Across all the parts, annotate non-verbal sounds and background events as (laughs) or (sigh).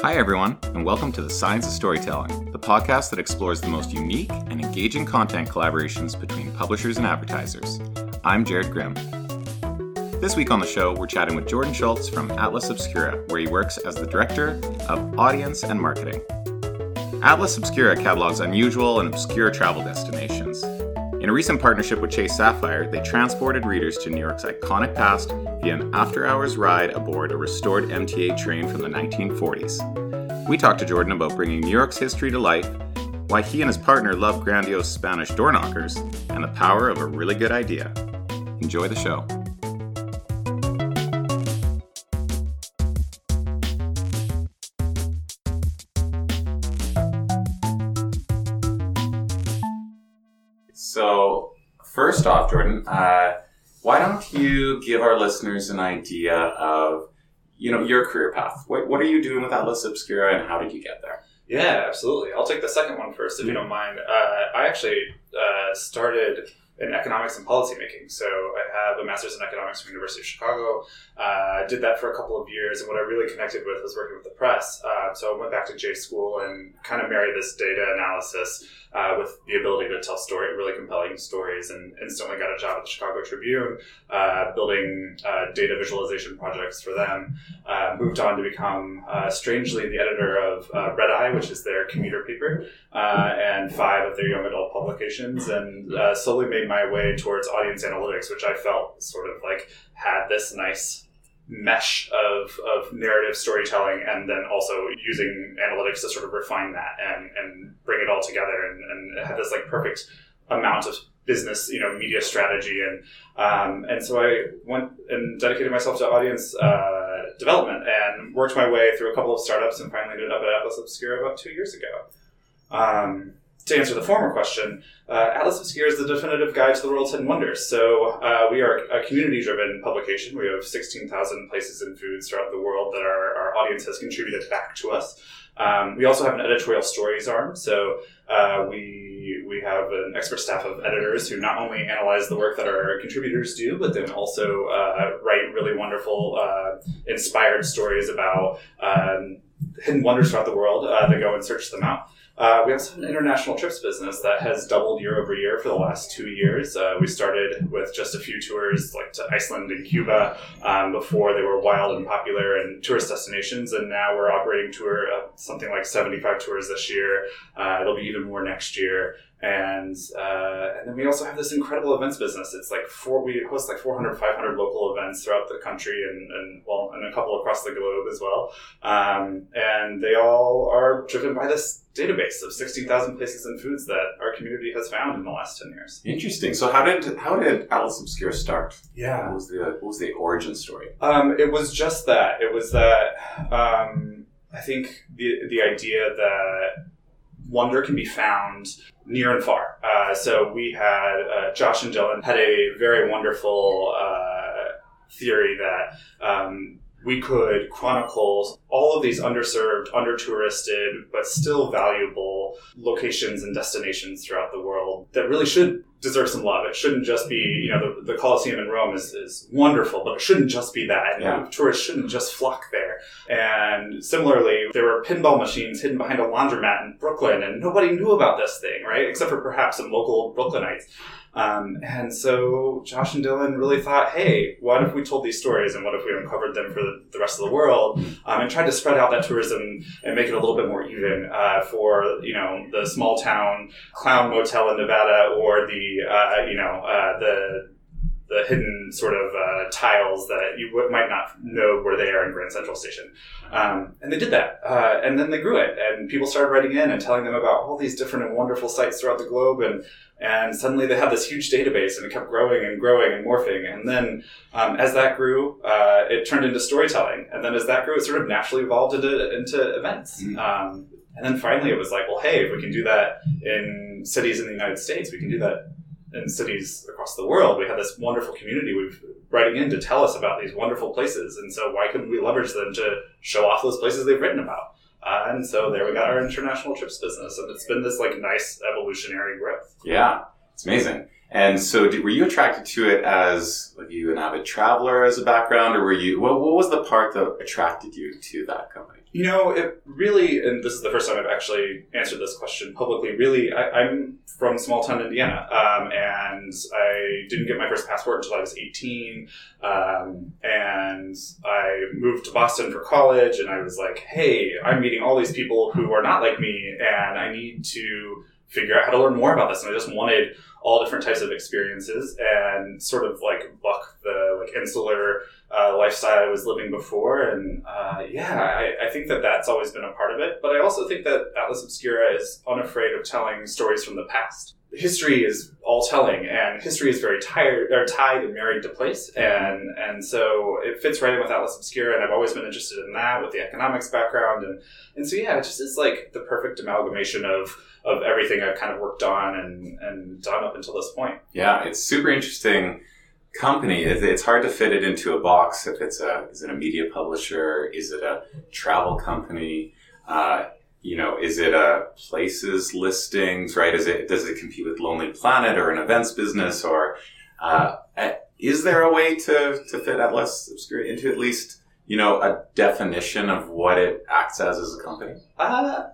Hi, everyone, and welcome to The Science of Storytelling, the podcast that explores the most unique and engaging content collaborations between publishers and advertisers. I'm Jerrid Grimm. This week on the show, we're chatting with Jordan Schultz from Atlas Obscura, where he works as the Director of Audience and Marketing. Atlas Obscura catalogs unusual and obscure travel destinations. In a recent partnership with Chase Sapphire, they transported readers to New York's iconic past via an after hours ride aboard a restored MTA train from the 1940s. We talked to Jordan about bringing New York's history to life, why he and his partner love grandiose Spanish door knockers, and the power of a really good idea. Enjoy the show. So, first off, Jordan, uh, why don't you give our listeners an idea of, you know, your career path? What, what are you doing with Atlas Obscura, and how did you get there? Yeah, absolutely. I'll take the second one first, if you don't mind. Uh, I actually uh, started in economics and policymaking. So I have a master's in economics from University of Chicago. Uh, did that for a couple of years, and what I really connected with was working with the press. Uh, so I went back to J school and kind of married this data analysis uh, with the ability to tell story, really compelling stories, and instantly got a job at the Chicago Tribune, uh, building uh, data visualization projects for them. Uh, moved on to become, strangely, the editor of Red Eye, which is their commuter paper, and five of their young adult publications, and slowly made my way towards audience analytics, which I felt sort of like had this nice mesh of, of narrative storytelling and then also using analytics to sort of refine that and, and bring it all together and, and have this like perfect amount of business, you know, media strategy. And, um, and so I went and dedicated myself to audience, uh, development and worked my way through a couple of startups and finally ended up at Atlas Obscura about two years ago. Um, to answer the former question, uh, Atlas Obscura is the definitive guide to the world's hidden wonders. So uh, we are a community-driven publication. We have 16,000 places and foods throughout the world that our, our audience has contributed back to us. Um, we also have an editorial stories arm. So uh, we we have an expert staff of editors who not only analyze the work that our contributors do, but then also uh, write really wonderful, uh, inspired stories about um, hidden wonders throughout the world. Uh, they go and search them out. Uh, we also have an international trips business that has doubled year over year for the last two years. Uh, we started with just a few tours, like to Iceland and Cuba, um, before they were wild and popular and tourist destinations, and now we're operating tour uh, something like 75 tours this year. Uh, it'll be even more next year and uh, and then we also have this incredible events business. It's like four we host like 400, 500 local events throughout the country and, and well and a couple across the globe as well. Um, and they all are driven by this database of 16,000 places and foods that our community has found in the last 10 years. Interesting. So how did how did Atlas Obscura start? Yeah. What was the what was the origin story? Um, it was just that. It was that um, I think the the idea that wonder can be found near and far. Uh, so we had uh, Josh and Dylan had a very wonderful uh, theory that um, we could chronicle all of these underserved, under-touristed, but still valuable locations and destinations throughout the world that really should deserve some love. It shouldn't just be, you know, the, the Colosseum in Rome is, is wonderful, but it shouldn't just be that. Yeah. tourists shouldn't just flock there. And similarly, there were pinball machines hidden behind a laundromat in Brooklyn, and nobody knew about this thing, right? Except for perhaps some local Brooklynites. Um, and so Josh and Dylan really thought, hey, what if we told these stories and what if we uncovered them for the, the rest of the world um, and tried to spread out that tourism and make it a little bit more even uh, for, you know, the small town clown motel in Nevada or the, uh, you know, uh, the the hidden sort of uh, tiles that you w- might not know were there in Grand Central Station. Um, and they did that. Uh, and then they grew it. And people started writing in and telling them about all these different and wonderful sites throughout the globe. And, and suddenly they had this huge database and it kept growing and growing and morphing. And then um, as that grew, uh, it turned into storytelling. And then as that grew, it sort of naturally evolved into, into events. Mhm. Um, and then finally it was like, well, hey, if we can do that in cities in the United States, we can do that in cities across the world. We have this wonderful community we've writing in to tell us about these wonderful places, and so why couldn't we leverage them to show off those places they've written about? Uh, and so there we got our international trips business, and it's been this like nice evolutionary growth. Yeah, it's amazing. And so, did, were you attracted to it as like you an avid traveler as a background, or were you? What, what was the part that attracted you to that company? You know, it really, and this is the first time I've actually answered this question publicly. Really, I, am from small town Indiana, um, and I didn't get my first passport until I was 18. Um, and I moved to Boston for college, and I was like, hey, I'm meeting all these people who are not like me, and I need to figure out how to learn more about this. And I just wanted all different types of experiences and sort of like buck the like insular uh, lifestyle I was living before. And uh, yeah, I, I, think that that's always been a part of it. But I also think that Atlas Obscura is unafraid of telling stories from the past. History is all telling, and history is very tired, or tied and married to place, and and so it fits right in with Atlas Obscura. And I've always been interested in that with the economics background, and and so yeah, it just is like the perfect amalgamation of of everything I've kind of worked on and, and done up until this point. Yeah, it's super interesting company. It's hard to fit it into a box. If it's a is it a media publisher? Is it a travel company? Uh, you know, is it a places listings? Right? Is it does it compete with Lonely Planet or an events business? Or uh, is there a way to to fit Atlas Obscura into at least you know a definition of what it acts as as a company? Uh,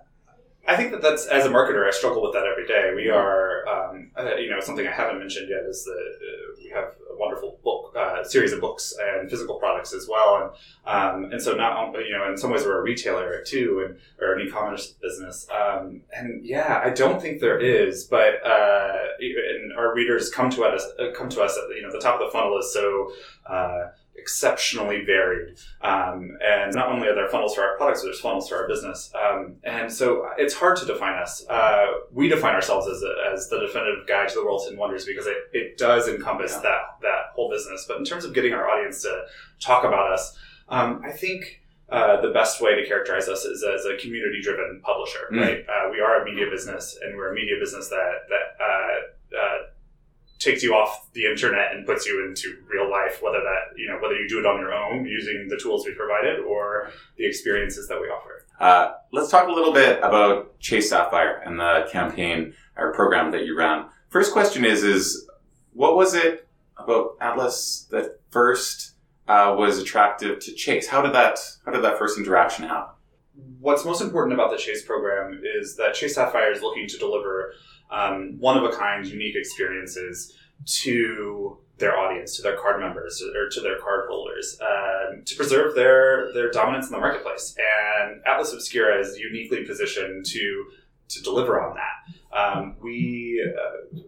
I think that that's as a marketer, I struggle with that every day. We are, um, uh, you know, something I haven't mentioned yet is that uh, we have a wonderful book uh, series of books and physical products as well, and um, and so not you know, in some ways we're a retailer too, and or an e-commerce business, um, and yeah, I don't think there is, but uh, and our readers come to us uh, come to us at you know the top of the funnel is so uh, exceptionally varied. Um, and not only are there funnels for our products, but there's funnels for our business. Um, and so it's hard to define us. Uh, we define ourselves as, a, as the definitive guide to the world's hidden wonders because it, it does encompass yeah. that, that whole business. But in terms of getting our audience to talk about us, um, I think uh, the best way to characterize us is as a community driven publisher, mm. right? Uh, we are a media business and we're a media business that, that, takes you off the internet and puts you into real life, whether that, you know, whether you do it on your own using the tools we provided or the experiences that we offer. Uh, let's talk a little bit about Chase Sapphire and the campaign or program that you ran. First question is, is what was it about Atlas that first uh, was attractive to Chase? How did that, how did that first interaction happen? What's most important about the Chase program is that Chase Sapphire is looking to deliver um, one of a kind, unique experiences to their audience, to their card members, or to their card holders, um, to preserve their their dominance in the marketplace. And Atlas Obscura is uniquely positioned to to deliver on that. Um, we uh,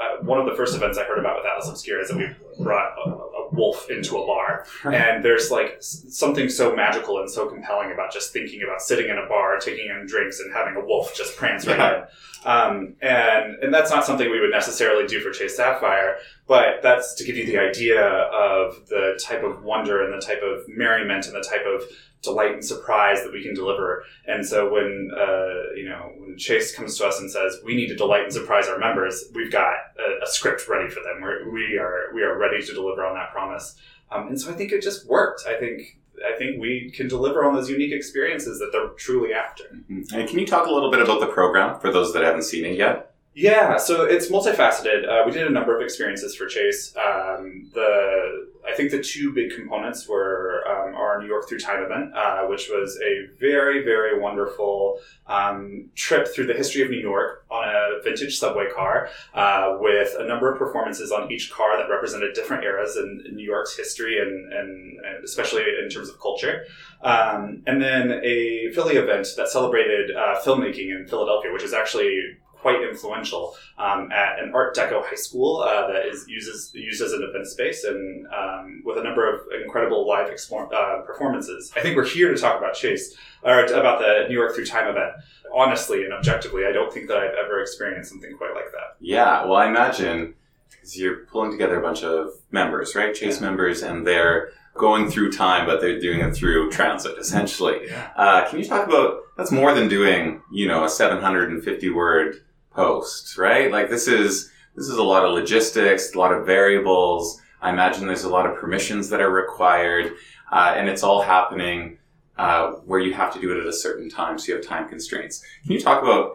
uh, one of the first events I heard about with Atlas Obscura is that we brought a, a wolf into a bar, and there's like something so magical and so compelling about just thinking about sitting in a bar, taking in drinks, and having a wolf just prance right in. Um, and and that's not something we would necessarily do for Chase Sapphire, but that's to give you the idea of the type of wonder and the type of merriment and the type of delight and surprise that we can deliver. And so when uh, you know when Chase comes to us and says we need to delight and surprise our members, we've got a, a script ready for them. We're, we are we are ready to deliver on that promise. Um, and so I think it just worked. I think I think we can deliver on those unique experiences that they're truly after. Mm-hmm. And can you talk a little bit about the program for those that haven't seen it yet? Yeah, so it's multifaceted. Uh, we did a number of experiences for Chase. Um, the I think the two big components were um, our New York Through Time event, uh, which was a very, very wonderful um, trip through the history of New York on a vintage subway car uh, with a number of performances on each car that represented different eras in, in New York's history and, and, and, especially in terms of culture. Um, and then a Philly event that celebrated uh, filmmaking in Philadelphia, which is actually quite influential um, at an Art Deco high school uh, that is uses used as an event space and um, with a number of incredible live explore, uh, performances. I think we're here to talk about Chase or about the New York Through Time event. Honestly and objectively, I don't think that I've ever experienced something quite like that. Yeah, well, I imagine because you're pulling together a bunch of members, right? Chase yeah. members, and they're going through time, but they're doing it through transit, essentially. Yeah. Uh, can you talk about that's more than doing, you know, a 750 word post, right? Like this is this is a lot of logistics, a lot of variables. I imagine there's a lot of permissions that are required, uh, and it's all happening uh, where you have to do it at a certain time, so you have time constraints. Can you talk about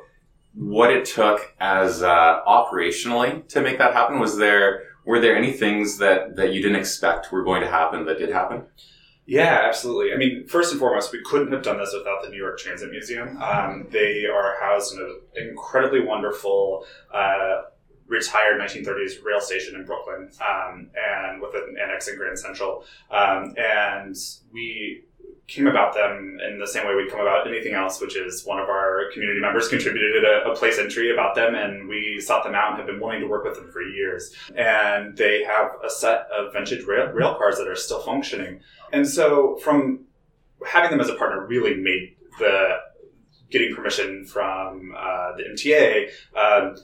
what it took as uh, operationally to make that happen? Was there were there any things that that you didn't expect were going to happen that did happen? Yeah, absolutely. I mean, first and foremost, we couldn't have done this without the New York Transit Museum. Um, they are housed in an incredibly wonderful. Uh, retired 1930s rail station in Brooklyn, um, and with an annex in Grand Central. Um, and we came about them in the same way we come about anything else, which is one of our community members contributed a, a, place entry about them, and we sought them out and have been wanting to work with them for years. And they have a set of vintage rail, rail cars that are still functioning. And so, from having them as a partner, really made the getting permission from uh, the MTA. Um,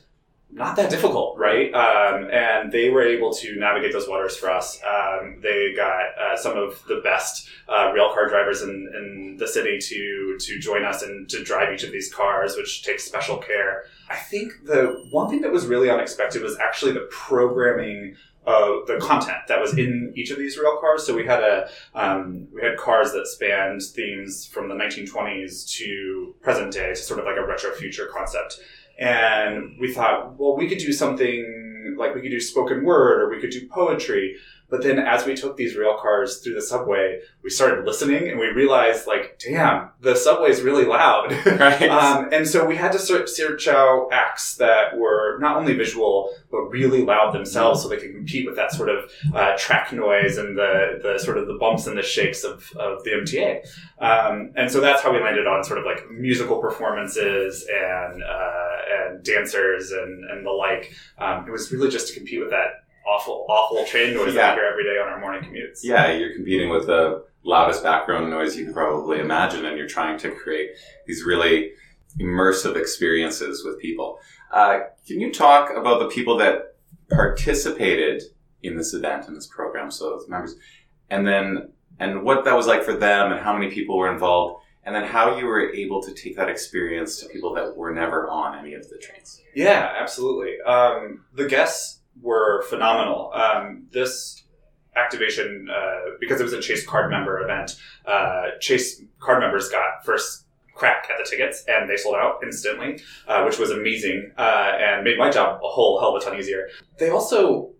not that difficult, right? Um, and they were able to navigate those waters for us. Um, they got uh, some of the best uh, rail car drivers in, in the city to to join us and to drive each of these cars, which takes special care. I think the one thing that was really unexpected was actually the programming of the content that was in each of these rail cars. So we had a um, we had cars that spanned themes from the 1920s to present day, to sort of like a retro future concept and we thought, well, we could do something like we could do spoken word or we could do poetry. But then as we took these rail cars through the subway, we started listening and we realized like, damn, the subway is really loud. (laughs) Right. um, and so we had to search out acts that were not only visual, but really loud themselves so they could compete with that sort of uh, track noise and the, the sort of the bumps and the shakes of, of the MTA. Um, and so that's how we landed on sort of like musical performances and, uh, and dancers and, and the like. Um, it was really just to compete with that awful, awful train noise yeah. that we hear every day on our morning commutes. Yeah, you're competing with the loudest background noise you can probably imagine, and you're trying to create these really immersive experiences with people. Uh, can you talk about the people that participated in this event in this program? So members, and then and what that was like for them, and how many people were involved, and then how you were able to take that experience to people that were never on any of the trains. Yeah, absolutely. Um, the guests were phenomenal. Um, this activation, uh, because it was a Chase card member event, uh, Chase card members got first crack at the tickets and they sold out instantly, uh, which was amazing uh, and made my job a whole hell of a ton easier. They also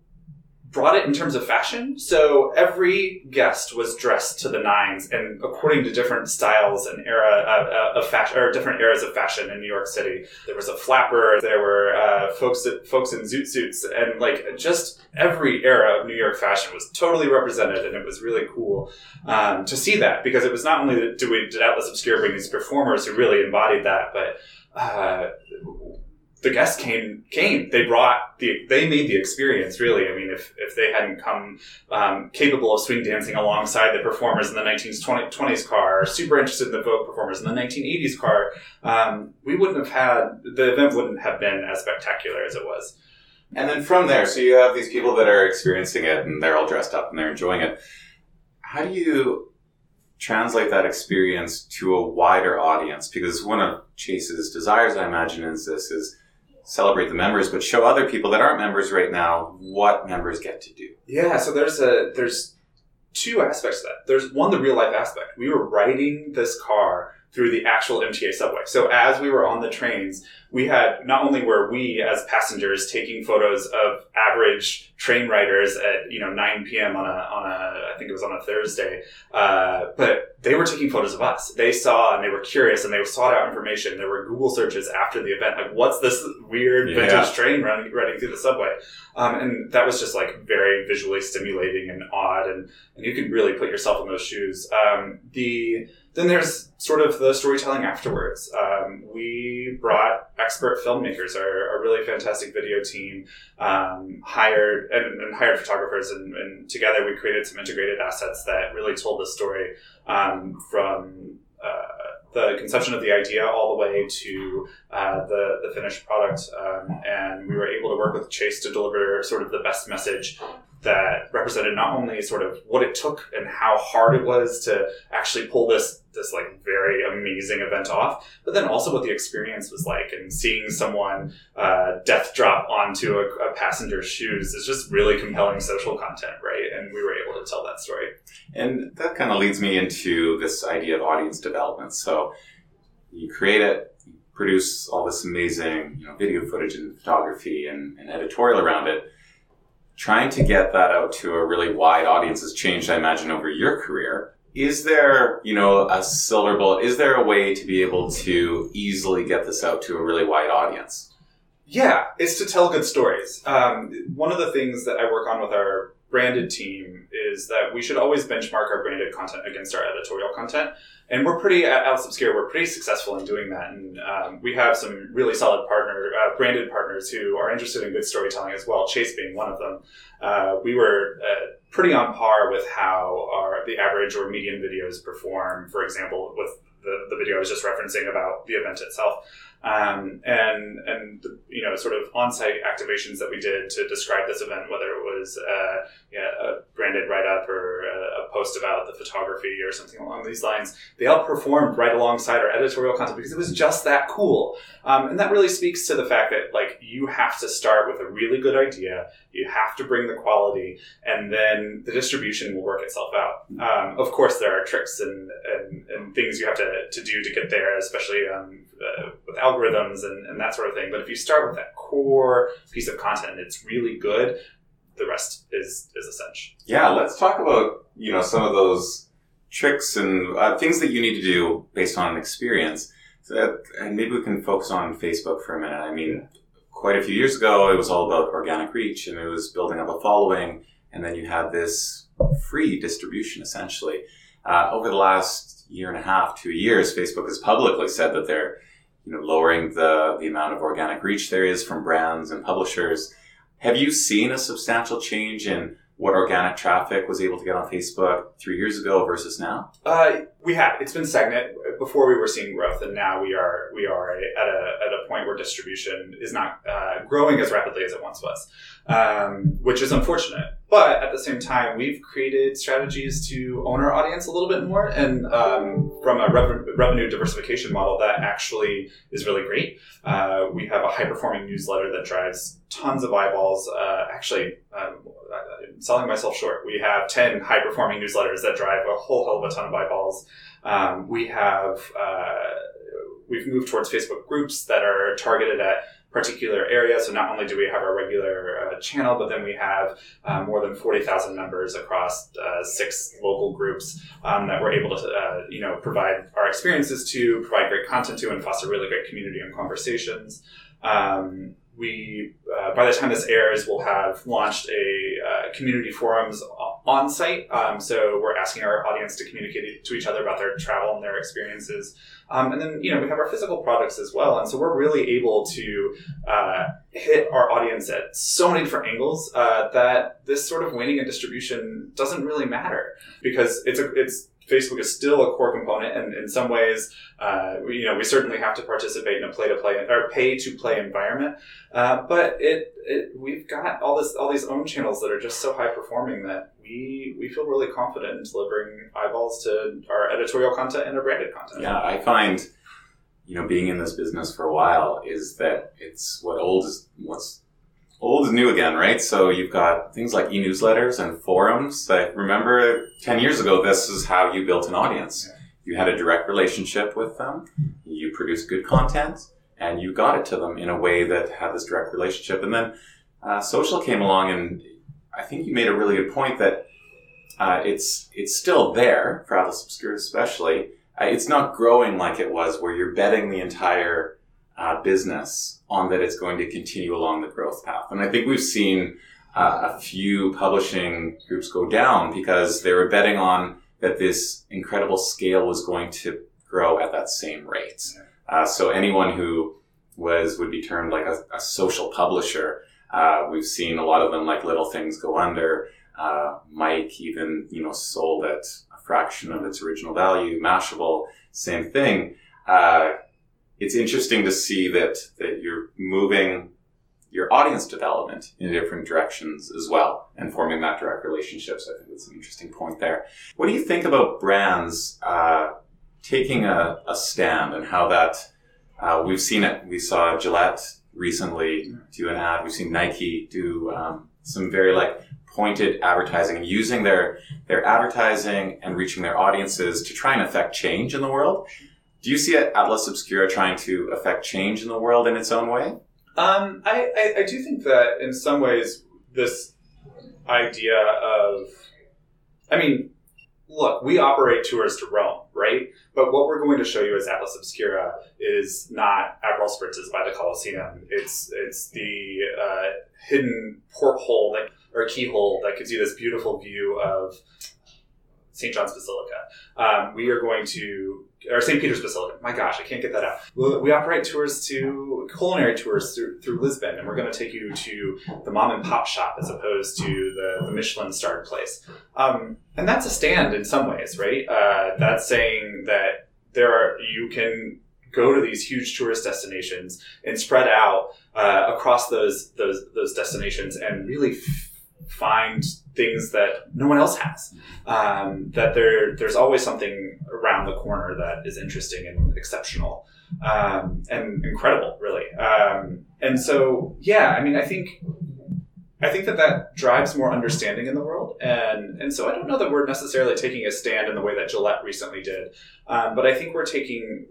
brought it in terms of fashion. So every guest was dressed to the nines and according to different styles and era uh, of fashion, or different eras of fashion in New York City. There was a flapper, there were uh, folks folks in zoot suits, and like just every era of New York fashion was totally represented, and it was really cool um, to see that because it was not only that did we did Atlas Obscura bring these performers who really embodied that, but uh, the guests came came. They brought the they made the experience really. I mean if if they hadn't come um, capable of swing dancing alongside the performers in the 1920s car super interested in the folk performers in the 1980s car um, we wouldn't have had the event wouldn't have been as spectacular as it was. And then from there so you have these people that are experiencing it and they're all dressed up and they're enjoying it. How do you translate that experience to a wider audience? Because one of chase's desires i imagine is this is celebrate the members, but show other people that aren't members right now what members get to do. Yeah, so there's a there's two aspects to that. There's one the real life aspect. We were riding this car through the actual MTA subway. So as we were on the trains, we had not only were we as passengers taking photos of average train riders at you know 9 p.m. on a on a I think it was on a Thursday, uh, but they were taking photos of us. They saw and they were curious and they sought out information. There were Google searches after the event, like what's this weird yeah. vintage train running running through the subway, um, and that was just like very visually stimulating and odd, and and you can really put yourself in those shoes. Um, the then there's sort of the storytelling afterwards. Um, we brought expert filmmakers, our, our really fantastic video team, um, hired and, and, hired photographers, and, and, together we created some integrated assets that really told the story um, from. Uh, the conception of the idea all the way to uh, the, the finished product. Um, and we were able to work with Chase to deliver sort of the best message that represented not only sort of what it took and how hard it was to actually pull this this like very amazing event off, but then also what the experience was like and seeing someone uh, death drop onto a, a, passenger's shoes is just really compelling social content, right? And we were able to tell that story. And that kind of leads me into this idea of audience development. So you create it, produce all this amazing you know, video footage and photography and, and editorial around it. Trying to get that out to a really wide audience has changed, I imagine, over your career. Is there, you know, a silver bullet? Is there a way to be able to easily get this out to a really wide audience? Yeah, it's to tell good stories. Um, one of the things that I work on with our branded team is that we should always benchmark our branded content against our editorial content. And we're pretty, at Atlas Obscura, we're pretty successful in doing that. And um, we have some really solid partner, uh, branded partners who are interested in good storytelling as well, Chase being one of them. Uh, we were uh, pretty on par with how our, the average or median videos perform, for example, with the, the video I was just referencing about the event itself um, and and you know sort of on-site activations that we did to describe this event, whether it was uh, yeah, a branded write-up or a, a, post about the photography or something along these lines, they all performed right alongside our editorial content because it was just that cool, um, and that really speaks to the fact that like you have to start with a really good idea, you have to bring the quality, and then the distribution will work itself out. Um, of course, there are tricks and, and, and, things you have to, to do to get there, especially um, uh, algorithms and, and that sort of thing. But if you start with that core piece of content it's really good, the rest is is essential. Yeah, let's talk about you know some of those tricks and uh, things that you need to do based on experience. So that, and maybe we can focus on Facebook for a minute. I mean, quite a few years ago, it was all about organic reach and it was building up a following, and then you had this free distribution essentially. Uh, over the last year and a half, two years, Facebook has publicly said that they're you know, lowering the, the amount of organic reach there is from brands and publishers. Have you seen a substantial change in what organic traffic was able to get on Facebook three years ago versus now? Uh, we have. It's been stagnant. Before we were seeing growth, and now we are we are at a at a point where distribution is not uh, growing as rapidly as it once was, um, which is unfortunate. But at the same time, we've created strategies to own our audience a little bit more, and um, from a rev- revenue diversification model, that actually is really great. Uh, we have a high performing newsletter that drives tons of eyeballs. Uh, actually, um, selling myself short. We have 10 high performing newsletters that drive a whole hell of a ton of eyeballs. Um, we have, uh, we've moved towards Facebook groups that are targeted at particular area. So not only do we have our regular uh, channel, but then we have uh, more than 40,000 members across uh, six local groups um, that we're able to, uh, you know, provide our experiences to, provide great content to, and foster really great community and conversations. Um, we, uh, by the time this airs, we'll have launched a uh, community forums on site. Um, so we're asking our audience to communicate to each other about their travel and their experiences. Um, and then, you know, we have our physical products as well. And so we're really able to uh, hit our audience at so many different angles uh, that this sort of winning and distribution doesn't really matter because it's a, it's Facebook is still a core component, and in some ways, uh, we, you know, we certainly have to participate in a play to play or pay to play environment. Uh, but it, it, we've got all this, all these own channels that are just so high performing that we we feel really confident in delivering eyeballs to our editorial content and our branded content. Yeah, I find, you know, being in this business for a while is that it's what old is what's old is new again, right? So you've got things like e-newsletters and forums. I remember 10 years ago, this is how you built an audience. Yeah. You had a direct relationship with them. You produced good content and you got it to them in a way that had this direct relationship. And then uh, social came along and I think you made a really good point that uh, it's, it's still there for Atlas Obscura especially. Uh, it's not growing like it was where you're betting the entire uh, business on that it's going to continue along the growth path. And I think we've seen uh, a few publishing groups go down because they were betting on that this incredible scale was going to grow at that same rate. Uh, so anyone who was would be termed like a, a social publisher. Uh, we've seen a lot of them like little things go under. Uh, Mic even you know sold at a fraction of its original value. Mashable, same thing. Uh, it's interesting to see that that you're moving your audience development in different directions as well and forming that direct relationship. So I think that's an interesting point there. What do you think about brands uh, taking a, a, stand and how that uh, we've seen it? We saw Gillette recently do an ad. We've seen Nike do um, some very like pointed advertising and using their their advertising and reaching their audiences to try and affect change in the world. Do you see Atlas Obscura trying to affect change in the world in its own way? Um, I, I, I do think that in some ways this idea of, I mean, look, we operate tours to Rome, right? But what we're going to show you as Atlas Obscura is not Aperol Spritzes by the Colosseum. It's it's the uh, hidden porthole that or keyhole that gives you this beautiful view of St. John's Basilica. Um, we are going to or St. Peter's Basilica. My gosh, I can't get that out. We, operate tours to culinary tours through, through Lisbon, and we're going to take you to the mom and pop shop as opposed to the, the Michelin starred place. Um, and that's a stand in some ways, right? Uh, that's saying that there are you can go to these huge tourist destinations and spread out uh, across those those those destinations and really find things that no one else has. Um, that there there's always something around the corner that is interesting and exceptional um, and incredible, really. Um, and so, yeah, I mean, I think I think that that drives more understanding in the world, and and so I don't know that we're necessarily taking a stand in the way that Gillette recently did, um, but I think we're taking.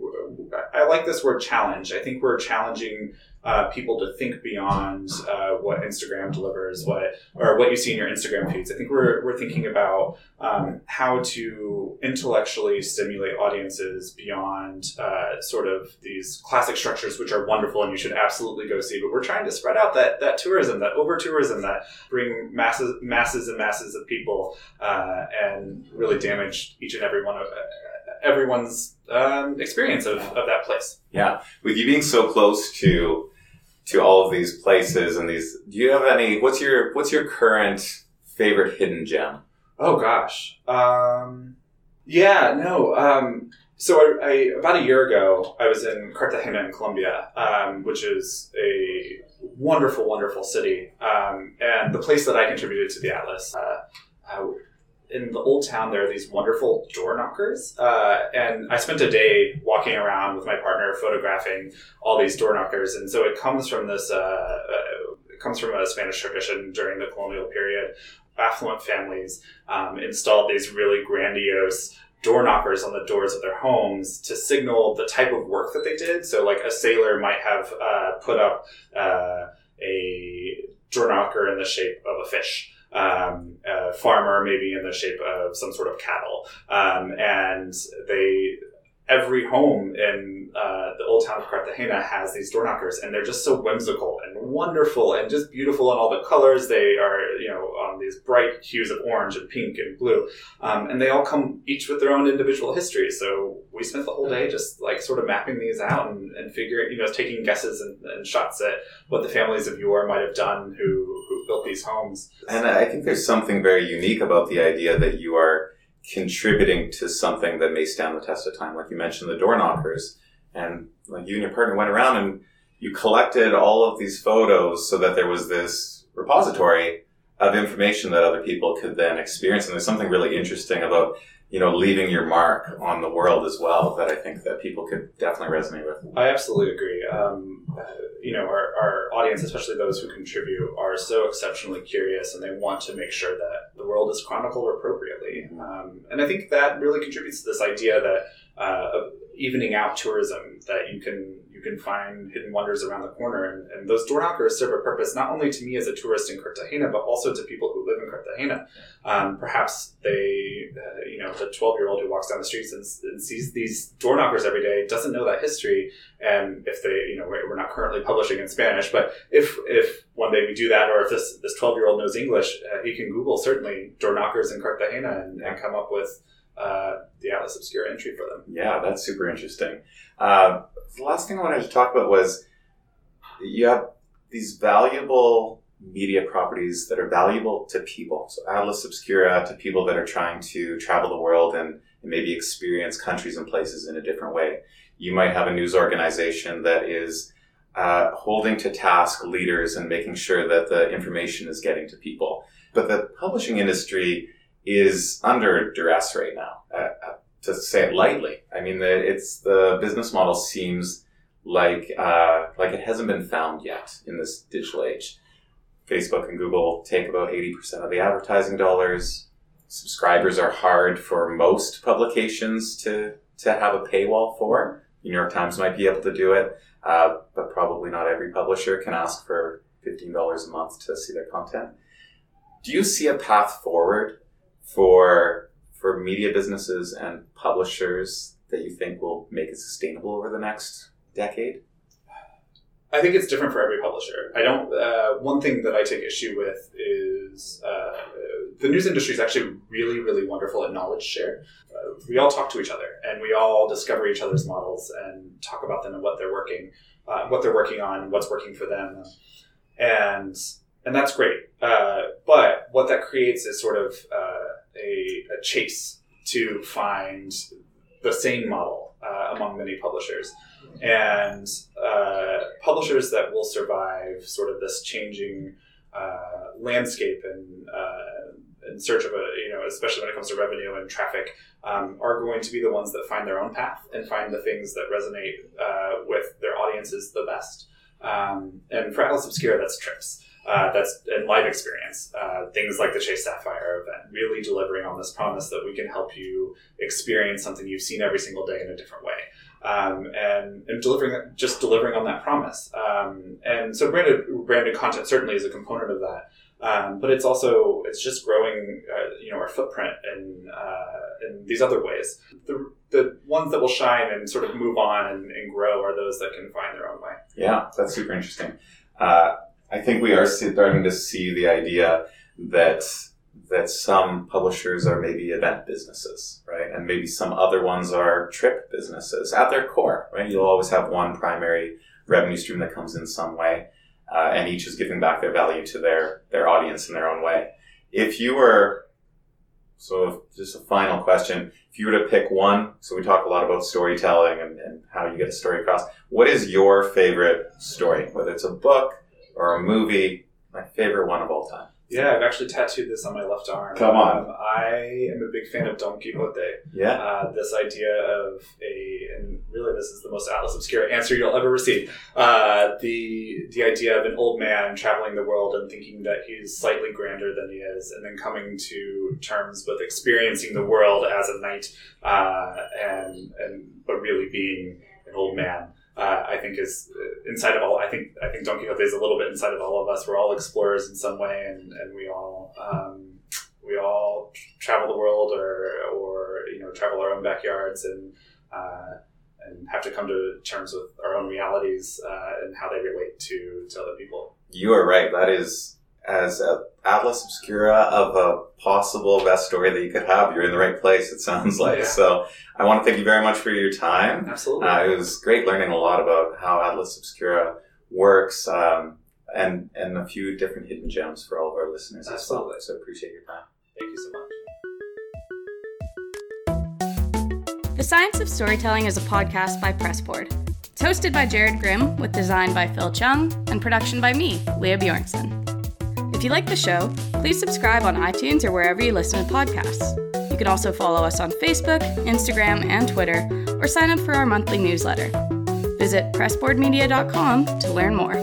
I like this word challenge. I think we're challenging uh, people to think beyond uh, what Instagram delivers, what or what you see in your Instagram feeds. I think we're, we're thinking about um, how to intellectually stimulate audiences beyond uh, sort of these classic structures, which are wonderful and you should absolutely go see. But we're trying to spread out that that tourism, that over tourism, that bring masses masses and masses of people uh, and really damage each and every one of everyone's um, experience of, of that place. Yeah, with you being so close to to all of these places and these, do you have any? What's your what's your current favorite hidden gem? Oh gosh, um, yeah, no. Um, so I, I, about a year ago, I was in Cartagena in Colombia, um, which is a wonderful, wonderful city, um, and the place that I contributed to the Atlas. Uh, in the old town, there are these wonderful door knockers, uh, and I spent a day walking around with my partner, photographing all these door knockers. And so it comes from this, uh, uh, it comes from a Spanish tradition during the colonial period. Affluent families um, installed these really grandiose door knockers on the doors of their homes to signal the type of work that they did. So, like a sailor might have uh, put up uh, a door knocker in the shape of a fish um, farmer, maybe in the shape of some sort of cattle. Um, and they, every home in uh, the old town of Cartagena has these door knockers, and they're just so whimsical and wonderful and just beautiful in all the colors. They are, you know, um, these bright hues of orange and pink and blue, um, and they all come each with their own individual history. So we spent the whole day just like sort of mapping these out and, and figuring, you know, taking guesses and, and shots at what the families of yore might have done who who built these homes. And I think there's something very unique about the idea that you are contributing to something that may stand the test of time. Like you mentioned, the door knockers, and like you and your partner went around and you collected all of these photos so that there was this repository of information that other people could then experience. And there's something really interesting about you know leaving your mark on the world as well that I think that people could definitely resonate with. I absolutely agree. Um, you know, our, our audience, especially those who contribute, are so exceptionally curious and they want to make sure that the world is chronicled appropriately. Um, and I think that really contributes to this idea that uh, evening out tourism, that you can you can find hidden wonders around the corner. And, and, those door knockers serve a purpose not only to me as a tourist in Cartagena, but also to people who live in Cartagena. Um, perhaps they, uh, you know, the 12 year old who walks down the streets and, and, sees these door knockers every day doesn't know that history. And if they, you know, we're, not currently publishing in Spanish, but if, if one day we do that, or if this, this 12 year old knows English, uh, he can Google certainly door knockers in Cartagena and, and come up with uh, the Atlas Obscura entry for them. Yeah, that's super interesting. Uh, the last thing I wanted to talk about was you have these valuable media properties that are valuable to people. So Atlas Obscura to people that are trying to travel the world and, maybe experience countries and places in a different way. You might have a news organization that is uh, holding to task leaders and making sure that the information is getting to people. But the publishing industry is under duress right now. Uh, to say it lightly, I mean, the, it's the business model seems like uh, like it hasn't been found yet in this digital age. Facebook and Google take about eighty percent of the advertising dollars. Subscribers are hard for most publications to to have a paywall for. The New York Times might be able to do it, uh, but probably not every publisher can ask for $15 a month to see their content. Do you see a path forward for, for media businesses and publishers that you think will make it sustainable over the next decade? I think it's different for every publisher. I don't. Uh, one thing that I take issue with is uh, the news industry is actually really, really wonderful at knowledge share. Uh, we all talk to each other, and we all discover each other's models and talk about them and what they're working, uh, what they're working on, what's working for them, and and that's great. Uh, but what that creates is sort of uh, a, a chase to find the same model among many publishers. And uh, publishers that will survive sort of this changing uh, landscape and uh, in search of a you know especially when it comes to revenue and traffic um, are going to be the ones that find their own path and find the things that resonate uh, with their audiences the best. Um, and for Atlas Obscura that's trips uh, that's in live experience. Uh, things like the Chase Sapphire event, really delivering on this promise that we can help you experience something you've seen every single day in a different way um, and, and delivering just delivering on that promise. Um, and so branded branded content certainly is a component of that. Um, but it's also it's just growing, uh, you know, our footprint in uh, in these other ways. The, the ones that will shine and sort of move on and, and grow are those that can find their own way. Yeah, that's super interesting. Uh, I think we are starting to see the idea that that some publishers are maybe event businesses, right? And maybe some other ones are trip businesses at their core, right? You'll always have one primary revenue stream that comes in some way, uh, and each is giving back their value to their, their audience in their own way. If you were, so just a final question, if you were to pick one, so we talk a lot about storytelling and, and how you get a story across, what is your favorite story? Whether it's a book or a movie, my favorite one of all time. Yeah, I've actually tattooed this on my left arm. Come on. Um, I am a big fan of Don Quixote. Yeah. Uh, this idea of a, and really this is the most Atlas Obscura answer you'll ever receive. Uh, the the idea of an old man traveling the world and thinking that he's slightly grander than he is, and then coming to terms with experiencing the world as a knight, uh, and and but really being an old man uh, I think is uh, inside of all. I think I think Don Quixote is a little bit inside of all of us. We're all explorers in some way, and, and we all um, we all travel the world or or you know travel our own backyards and uh, and have to come to terms with our own realities uh, and how they relate to to other people. You are right. That is as a Atlas Obscura of a possible best story that you could have, you're in the right place, it sounds like. Yeah. So I want to thank you very much for your time. Absolutely. Uh, it was great learning a lot about how Atlas Obscura works um, and, and a few different hidden gems for all of our listeners Absolutely. as well. So appreciate your time. Thank you so much. The Science of Storytelling is a podcast by Pressboard. It's hosted by Jerrid Grimm, with design by Phil Chung, and production by me, Leah Bjornson. If you like the show, please subscribe on iTunes or wherever you listen to podcasts. You can also follow us on Facebook, Instagram, and Twitter, or sign up for our monthly newsletter. Visit pressboardmedia.com to learn more.